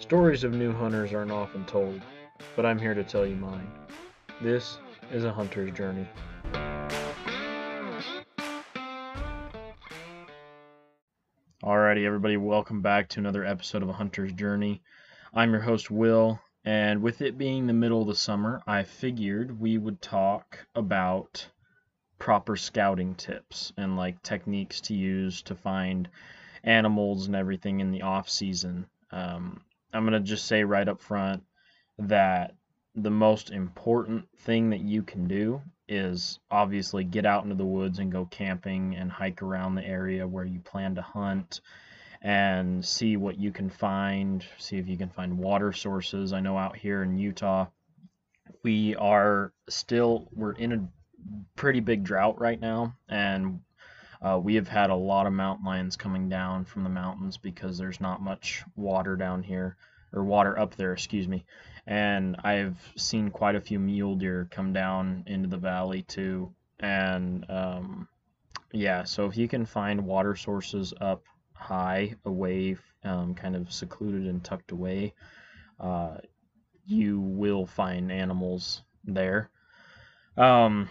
Stories of new hunters aren't often told, but I'm here to tell you mine. This is a hunter's journey. Alrighty, everybody, welcome back to another episode of A Hunter's Journey. I'm your host, Will, and with it being the middle of the summer, I figured we would talk about proper scouting tips and like techniques to use to find animals and everything in the off season. Um, I'm gonna just say right up front that the most important thing that you can do is obviously get out into the woods and go camping and hike around the area where you plan to hunt and see what you can find, see if you can find water sources. I know out here in Utah, we are still we're in a pretty big drought right now and uh, we have had a lot of mountain lions coming down from the mountains because there's not much water down here or water up there, excuse me. And I've seen quite a few mule deer come down into the valley too. And um, yeah, so if you can find water sources up high, away, um, kind of secluded and tucked away, uh, you will find animals there. Um,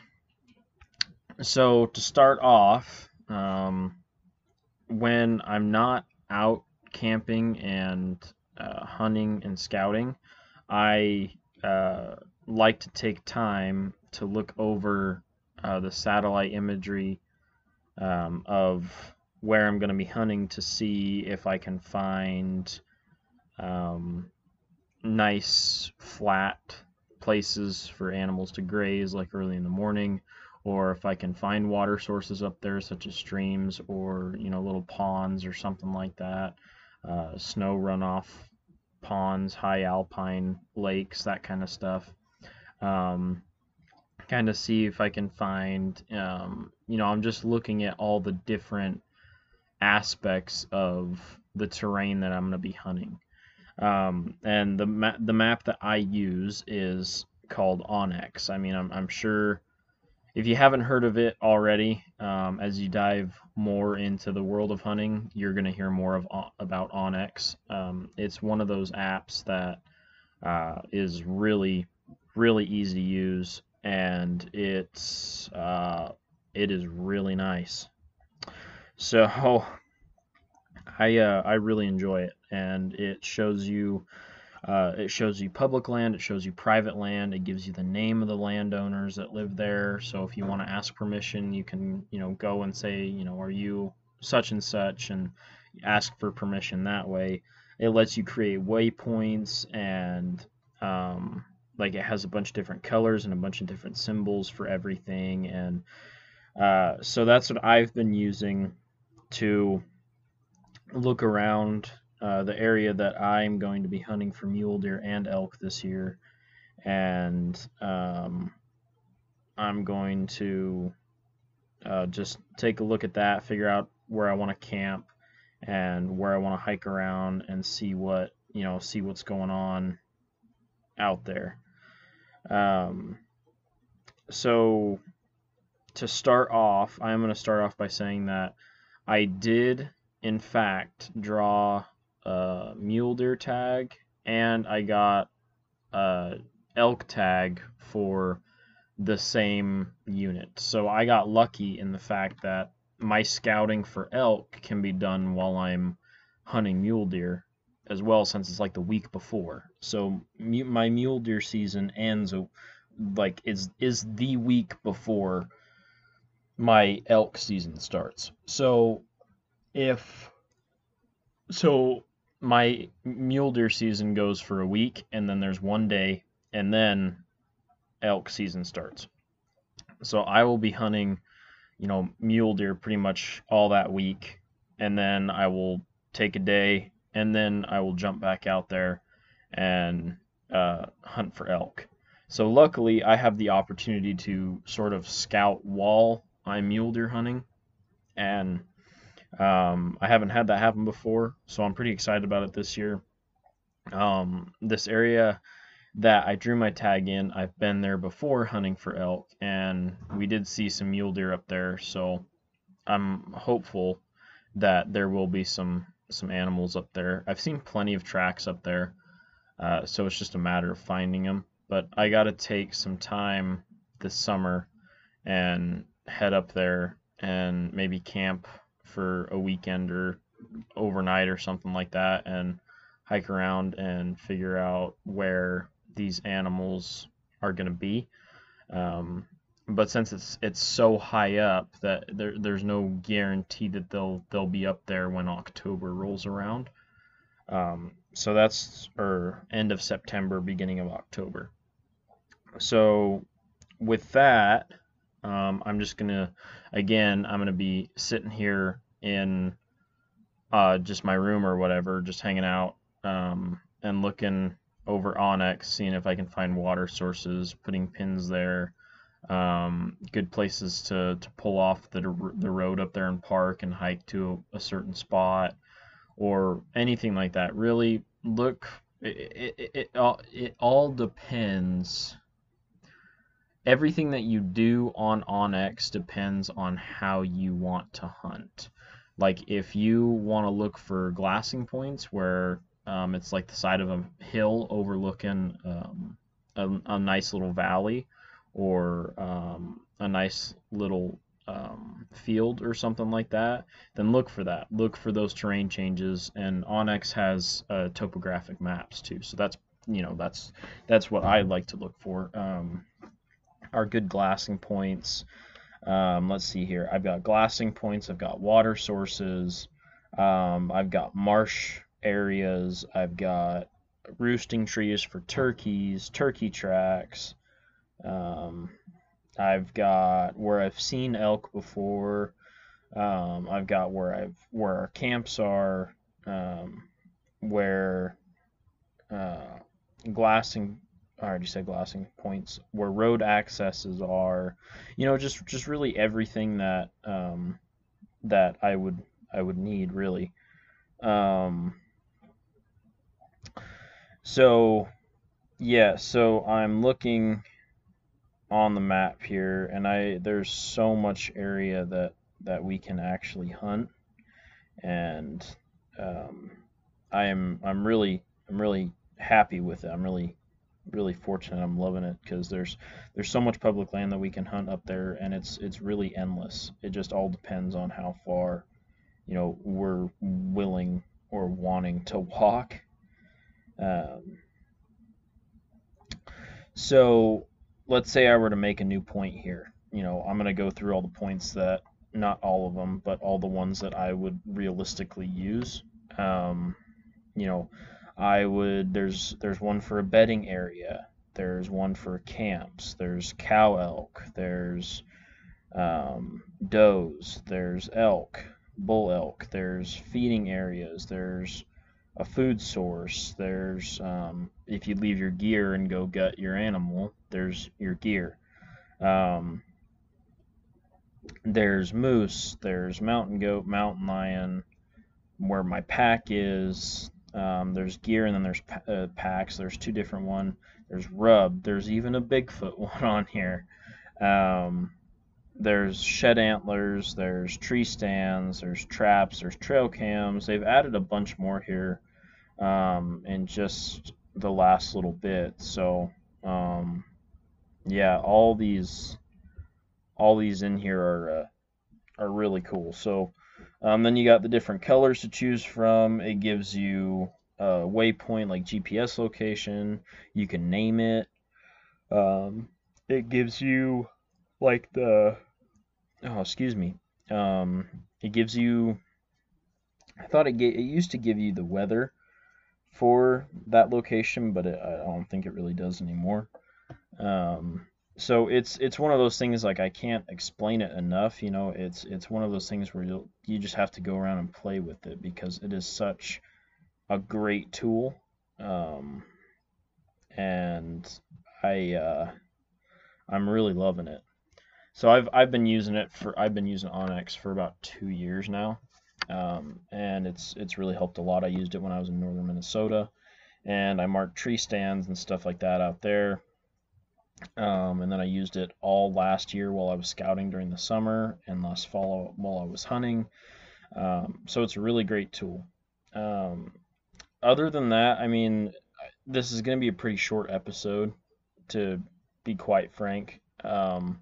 so to start off, um, when I'm not out camping and uh, hunting and scouting, I uh, like to take time to look over uh, the satellite imagery um, of where I'm going to be hunting to see if I can find um, nice flat places for animals to graze, like early in the morning, or if I can find water sources up there, such as streams or you know little ponds or something like that, uh, snow runoff ponds, high alpine lakes, that kind of stuff. Um, kind of see if I can find, um, you know, I'm just looking at all the different aspects of the terrain that I'm going to be hunting. Um, and the the map that I use is called onX. I mean, I'm, I'm sure if you haven't heard of it already, um, as you dive more into the world of hunting, you're going to hear more of about onX. Um, it's one of those apps that uh, is really, really easy to use, and it's uh, it is really nice. So I uh, I really enjoy it, and it shows you uh, it shows you public land, it shows you private land, it gives you the name of the landowners that live there. So if you want to ask permission, you can, you know, go and say, you know, are you such and such, and ask for permission that way. It lets you create waypoints and um, like it has a bunch of different colors and a bunch of different symbols for everything, and uh, so that's what I've been using to look around uh, the area that I'm going to be hunting for mule deer and elk this year, and um, I'm going to uh, just take a look at that, figure out where I want to camp and where I want to hike around and see what you know, see what's going on out there. Um, so to start off, I'm going to start off by saying that I did, in fact, draw a mule deer tag and I got a elk tag for the same unit. So I got lucky in the fact that my scouting for elk can be done while I'm hunting mule deer as well since it's like the week before. So my mule deer season ends uh, like is is the week before my elk season starts. So if so my mule deer season goes for a week and then there's one day and then elk season starts. So I will be hunting, you know, mule deer pretty much all that week and then I will take a day and then I will jump back out there and uh, hunt for elk. So luckily I have the opportunity to sort of scout while I'm mule deer hunting and um, I haven't had that happen before, so I'm pretty excited about it this year. Um, this area that I drew my tag in, I've been there before hunting for elk, and we did see some mule deer up there, so I'm hopeful that there will be some some animals up there. I've seen plenty of tracks up there, uh, so it's just a matter of finding them. But I got to take some time this summer and head up there and maybe camp for a weekend or overnight or something like that and hike around and figure out where these animals are going to be. Um, but since it's it's so high up that there, there's no guarantee that they'll they'll be up there when October rolls around. Um, so that's or end of September, beginning of October. So with that, um, I'm just gonna again I'm gonna be sitting here in uh, just my room or whatever, just hanging out um, and looking over onX, seeing if I can find water sources, putting pins there, um, good places to, to pull off the, the road up there and park and hike to a, a certain spot or anything like that. Really look, it, it, it, all, it all depends. Everything that you do on onX depends on how you want to hunt. Like if you want to look for glassing points where um, it's like the side of a hill overlooking um, a, a, nice little valley or um, a nice little um, field or something like that, then look for that. Look for those terrain changes. And onX has uh, topographic maps too, so that's you know that's that's what I like to look for. Um, are good glassing points. Um, let's see here. I've got glassing points. I've got water sources. Um, I've got marsh areas. I've got roosting trees for turkeys, turkey tracks. Um, I've got where I've seen elk before. Um, I've got where I've where our camps are, um, where uh, glassing I already said glassing points where road accesses are, you know, just just really everything that um, that I would I would need really. Um, so yeah, so I'm looking on the map here, and I there's so much area that that we can actually hunt, and um, I am I'm really I'm really happy with it. I'm really really fortunate. I'm loving it because there's there's so much public land that we can hunt up there, and it's it's really endless. It just all depends on how far, you know, we're willing or wanting to walk. Um, so let's say I were to make a new point here. You know, I'm to go through all the points that, not all of them, but all the ones that I would realistically use. Um, you know, I would there's there's one for a bedding area. There's one for camps. There's cow elk. There's um, does. There's elk, bull elk. There's feeding areas. There's a food source. There's um, if you leave your gear and go gut your animal. There's your gear. Um, there's moose. There's mountain goat, mountain lion. Where my pack is. Um, there's gear and then there's uh, packs. There's two different one. There's rub. There's even a Bigfoot one on here. Um, there's shed antlers. There's tree stands. There's traps. There's trail cams. They've added a bunch more here um, in just the last little bit. So um, yeah, all these all these in here are uh, are really cool. So um, then you got the different colors to choose from. It gives you a waypoint like GPS location. You can name it. Um, it gives you like the oh excuse me. Um, it gives you. I thought it, it used to give you the weather for that location, but it, I don't think it really does anymore. Um, so it's it's one of those things like I can't explain it enough. You know, it's it's one of those things where you you just have to go around and play with it because it is such a great tool, um, and I uh, I'm really loving it. So I've I've been using it for I've been using onX for about two years now, um, and it's it's really helped a lot. I used it when I was in northern Minnesota, and I marked tree stands and stuff like that out there um, and then I used it all last year while I was scouting during the summer and last fall while I was hunting. Um, so it's a really great tool. Um, other than that, I mean, this is going to be a pretty short episode, to be quite frank, um,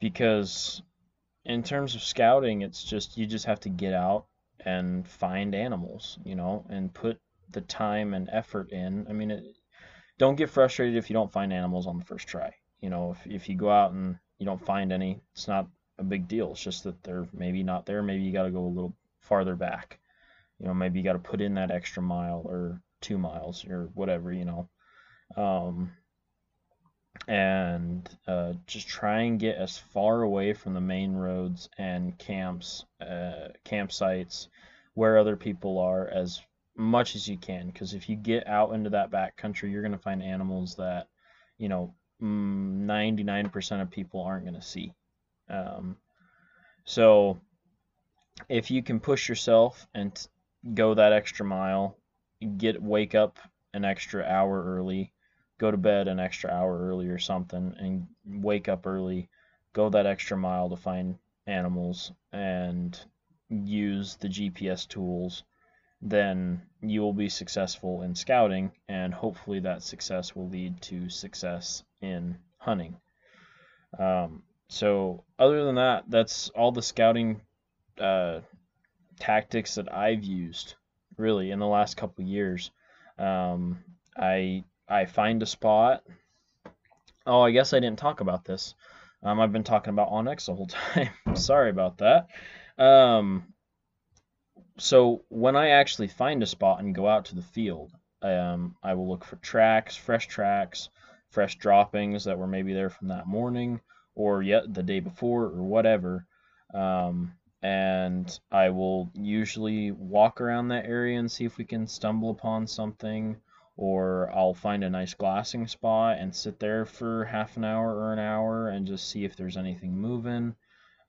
because in terms of scouting, it's just you just have to get out and find animals, you know, and put the time and effort in. I mean, it, don't get frustrated if you don't find animals on the first try. You know, if if you go out and you don't find any, it's not a big deal. It's just that they're maybe not there. Maybe you got to go a little farther back. You know, maybe you got to put in that extra mile or two miles or whatever. You know, um, and uh, just try and get as far away from the main roads and camps, uh, campsites, where other people are as much as you can. Because if you get out into that back country, you're going to find animals that, you know, 99% of people aren't going to see. Um, so if you can push yourself and go that extra mile, get wake up an extra hour early, go to bed an extra hour early or something, and wake up early, go that extra mile to find animals and use the GPS tools, then you will be successful in scouting, and hopefully that success will lead to success in hunting. Um, so other than that, that's all the scouting uh, tactics that I've used really in the last couple years. Um, I I find a spot. Oh, I guess I didn't talk about this. Um, I've been talking about onX the whole time. Sorry about that. Um, so when I actually find a spot and go out to the field, um, I will look for tracks, fresh tracks, fresh droppings that were maybe there from that morning or yet the day before or whatever. Um, and I will usually walk around that area and see if we can stumble upon something, or I'll find a nice glassing spot and sit there for half an hour or an hour and just see if there's anything moving.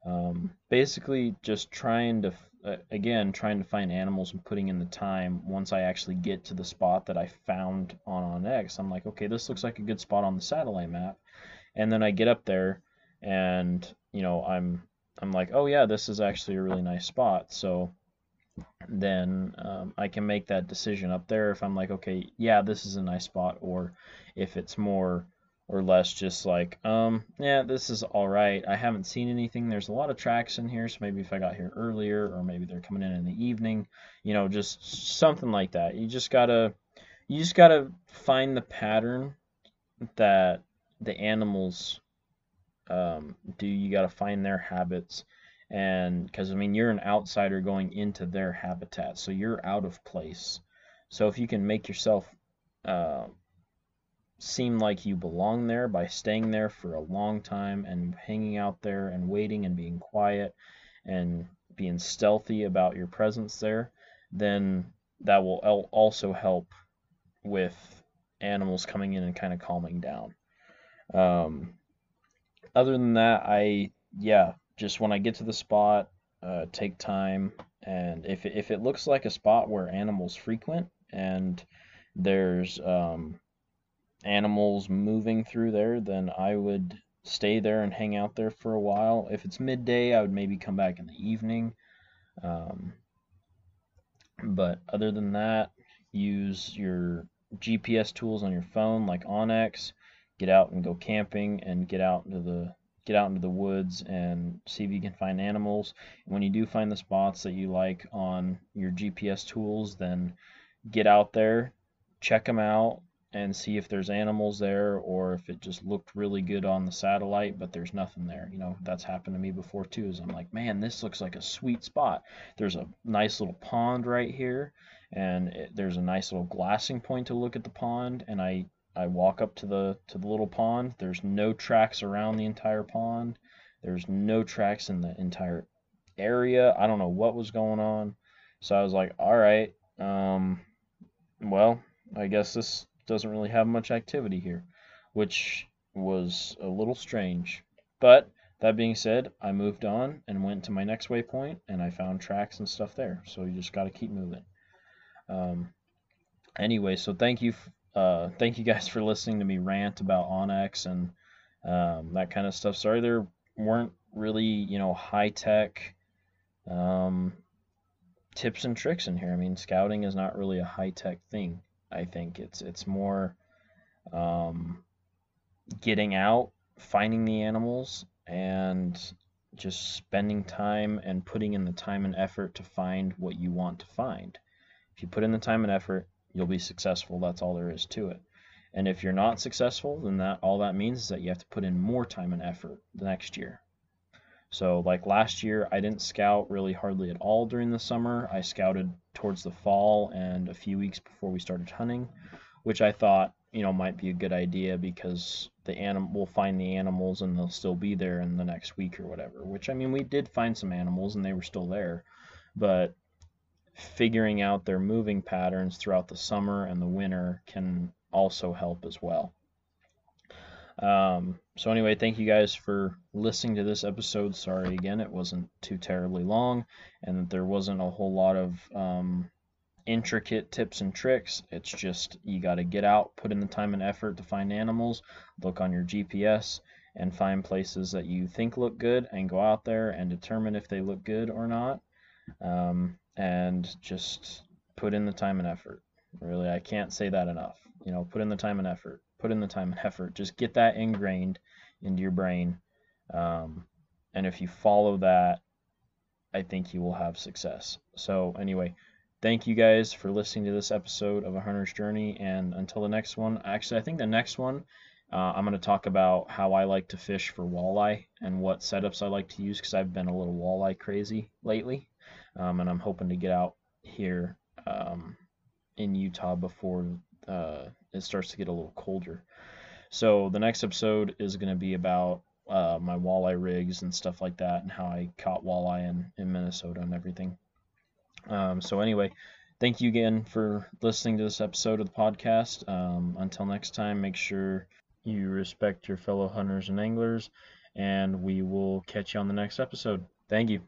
Um, basically, just trying to, uh, again, trying to find animals and putting in the time once I actually get to the spot that I found on onX. I'm like, okay, this looks like a good spot on the satellite map. And then I get up there and, you know, I'm I'm like, oh yeah, this is actually a really nice spot. So then um, I can make that decision up there if I'm like, okay, yeah, this is a nice spot, or if it's more or less just like, um, yeah, this is all right. I haven't seen anything. There's a lot of tracks in here, so maybe if I got here earlier, or maybe they're coming in in the evening, you know, just something like that. You just gotta, you just gotta find the pattern that the animals um, do. You got to find their habits. And because, I mean, you're an outsider going into their habitat, so you're out of place. So if you can make yourself uh, seem like you belong there by staying there for a long time and hanging out there and waiting and being quiet and being stealthy about your presence there, then that will also help with animals coming in and kind of calming down. Um, other than that, I yeah, just when I get to the spot, uh, take time, and if if it looks like a spot where animals frequent and there's um, animals moving through there, then I would stay there and hang out there for a while. If it's midday, I would maybe come back in the evening. Um, but other than that, use your GPS tools on your phone like onX get out and go camping and get out into the get out into the woods and see if you can find animals. When you do find the spots that you like on your GPS tools, then get out there, check them out, and see if there's animals there or if it just looked really good on the satellite, but there's nothing there. You know, that's happened to me before too. Is I'm like, man, this looks like a sweet spot. There's a nice little pond right here, and it, there's a nice little glassing point to look at the pond, and I I walk up to the to the little pond. There's no tracks around the entire pond. There's no tracks in the entire area. I don't know what was going on. So I was like, all right, um, well, I guess this doesn't really have much activity here, which was a little strange. But that being said, I moved on and went to my next waypoint, and I found tracks and stuff there. So you just got to keep moving. Um, anyway, so thank you uh, thank you guys for listening to me rant about onX and um, that kind of stuff. Sorry there weren't really, you know, high tech um, tips and tricks in here. I mean, scouting is not really a high tech thing. I think it's it's more um, getting out, finding the animals, and just spending time and putting in the time and effort to find what you want to find. If you put in the time and effort, you'll be successful. That's all there is to it. And if you're not successful, then that all that means is that you have to put in more time and effort the next year. So like last year, I didn't scout really hardly at all during the summer. I scouted towards the fall and a few weeks before we started hunting, which I thought, you know, might be a good idea because the animal we'll find the animals and they'll still be there in the next week or whatever. Which I mean, we did find some animals and they were still there, but figuring out their moving patterns throughout the summer and the winter can also help as well. Um, so anyway, thank you guys for listening to this episode. Sorry again, it wasn't too terribly long, and there wasn't a whole lot of um, intricate tips and tricks. It's just you got to get out, put in the time and effort to find animals, look on your GPS, and find places that you think look good, and go out there and determine if they look good or not. Um, and just put in the time and effort. Really, I can't say that enough. You know, put in the time and effort. Put in the time and effort. Just get that ingrained into your brain. Um, and if you follow that, I think you will have success. So, anyway, thank you guys for listening to this episode of A Hunter's Journey. And until the next one, actually, I think the next one, uh, I'm going to talk about how I like to fish for walleye and what setups I like to use because I've been a little walleye crazy lately. Um, and I'm hoping to get out here um, in Utah before uh, it starts to get a little colder. So the next episode is going to be about uh, my walleye rigs and stuff like that, and how I caught walleye in, in Minnesota and everything. Um, so anyway, thank you again for listening to this episode of the podcast. Um, until next time, make sure you respect your fellow hunters and anglers, and we will catch you on the next episode. Thank you.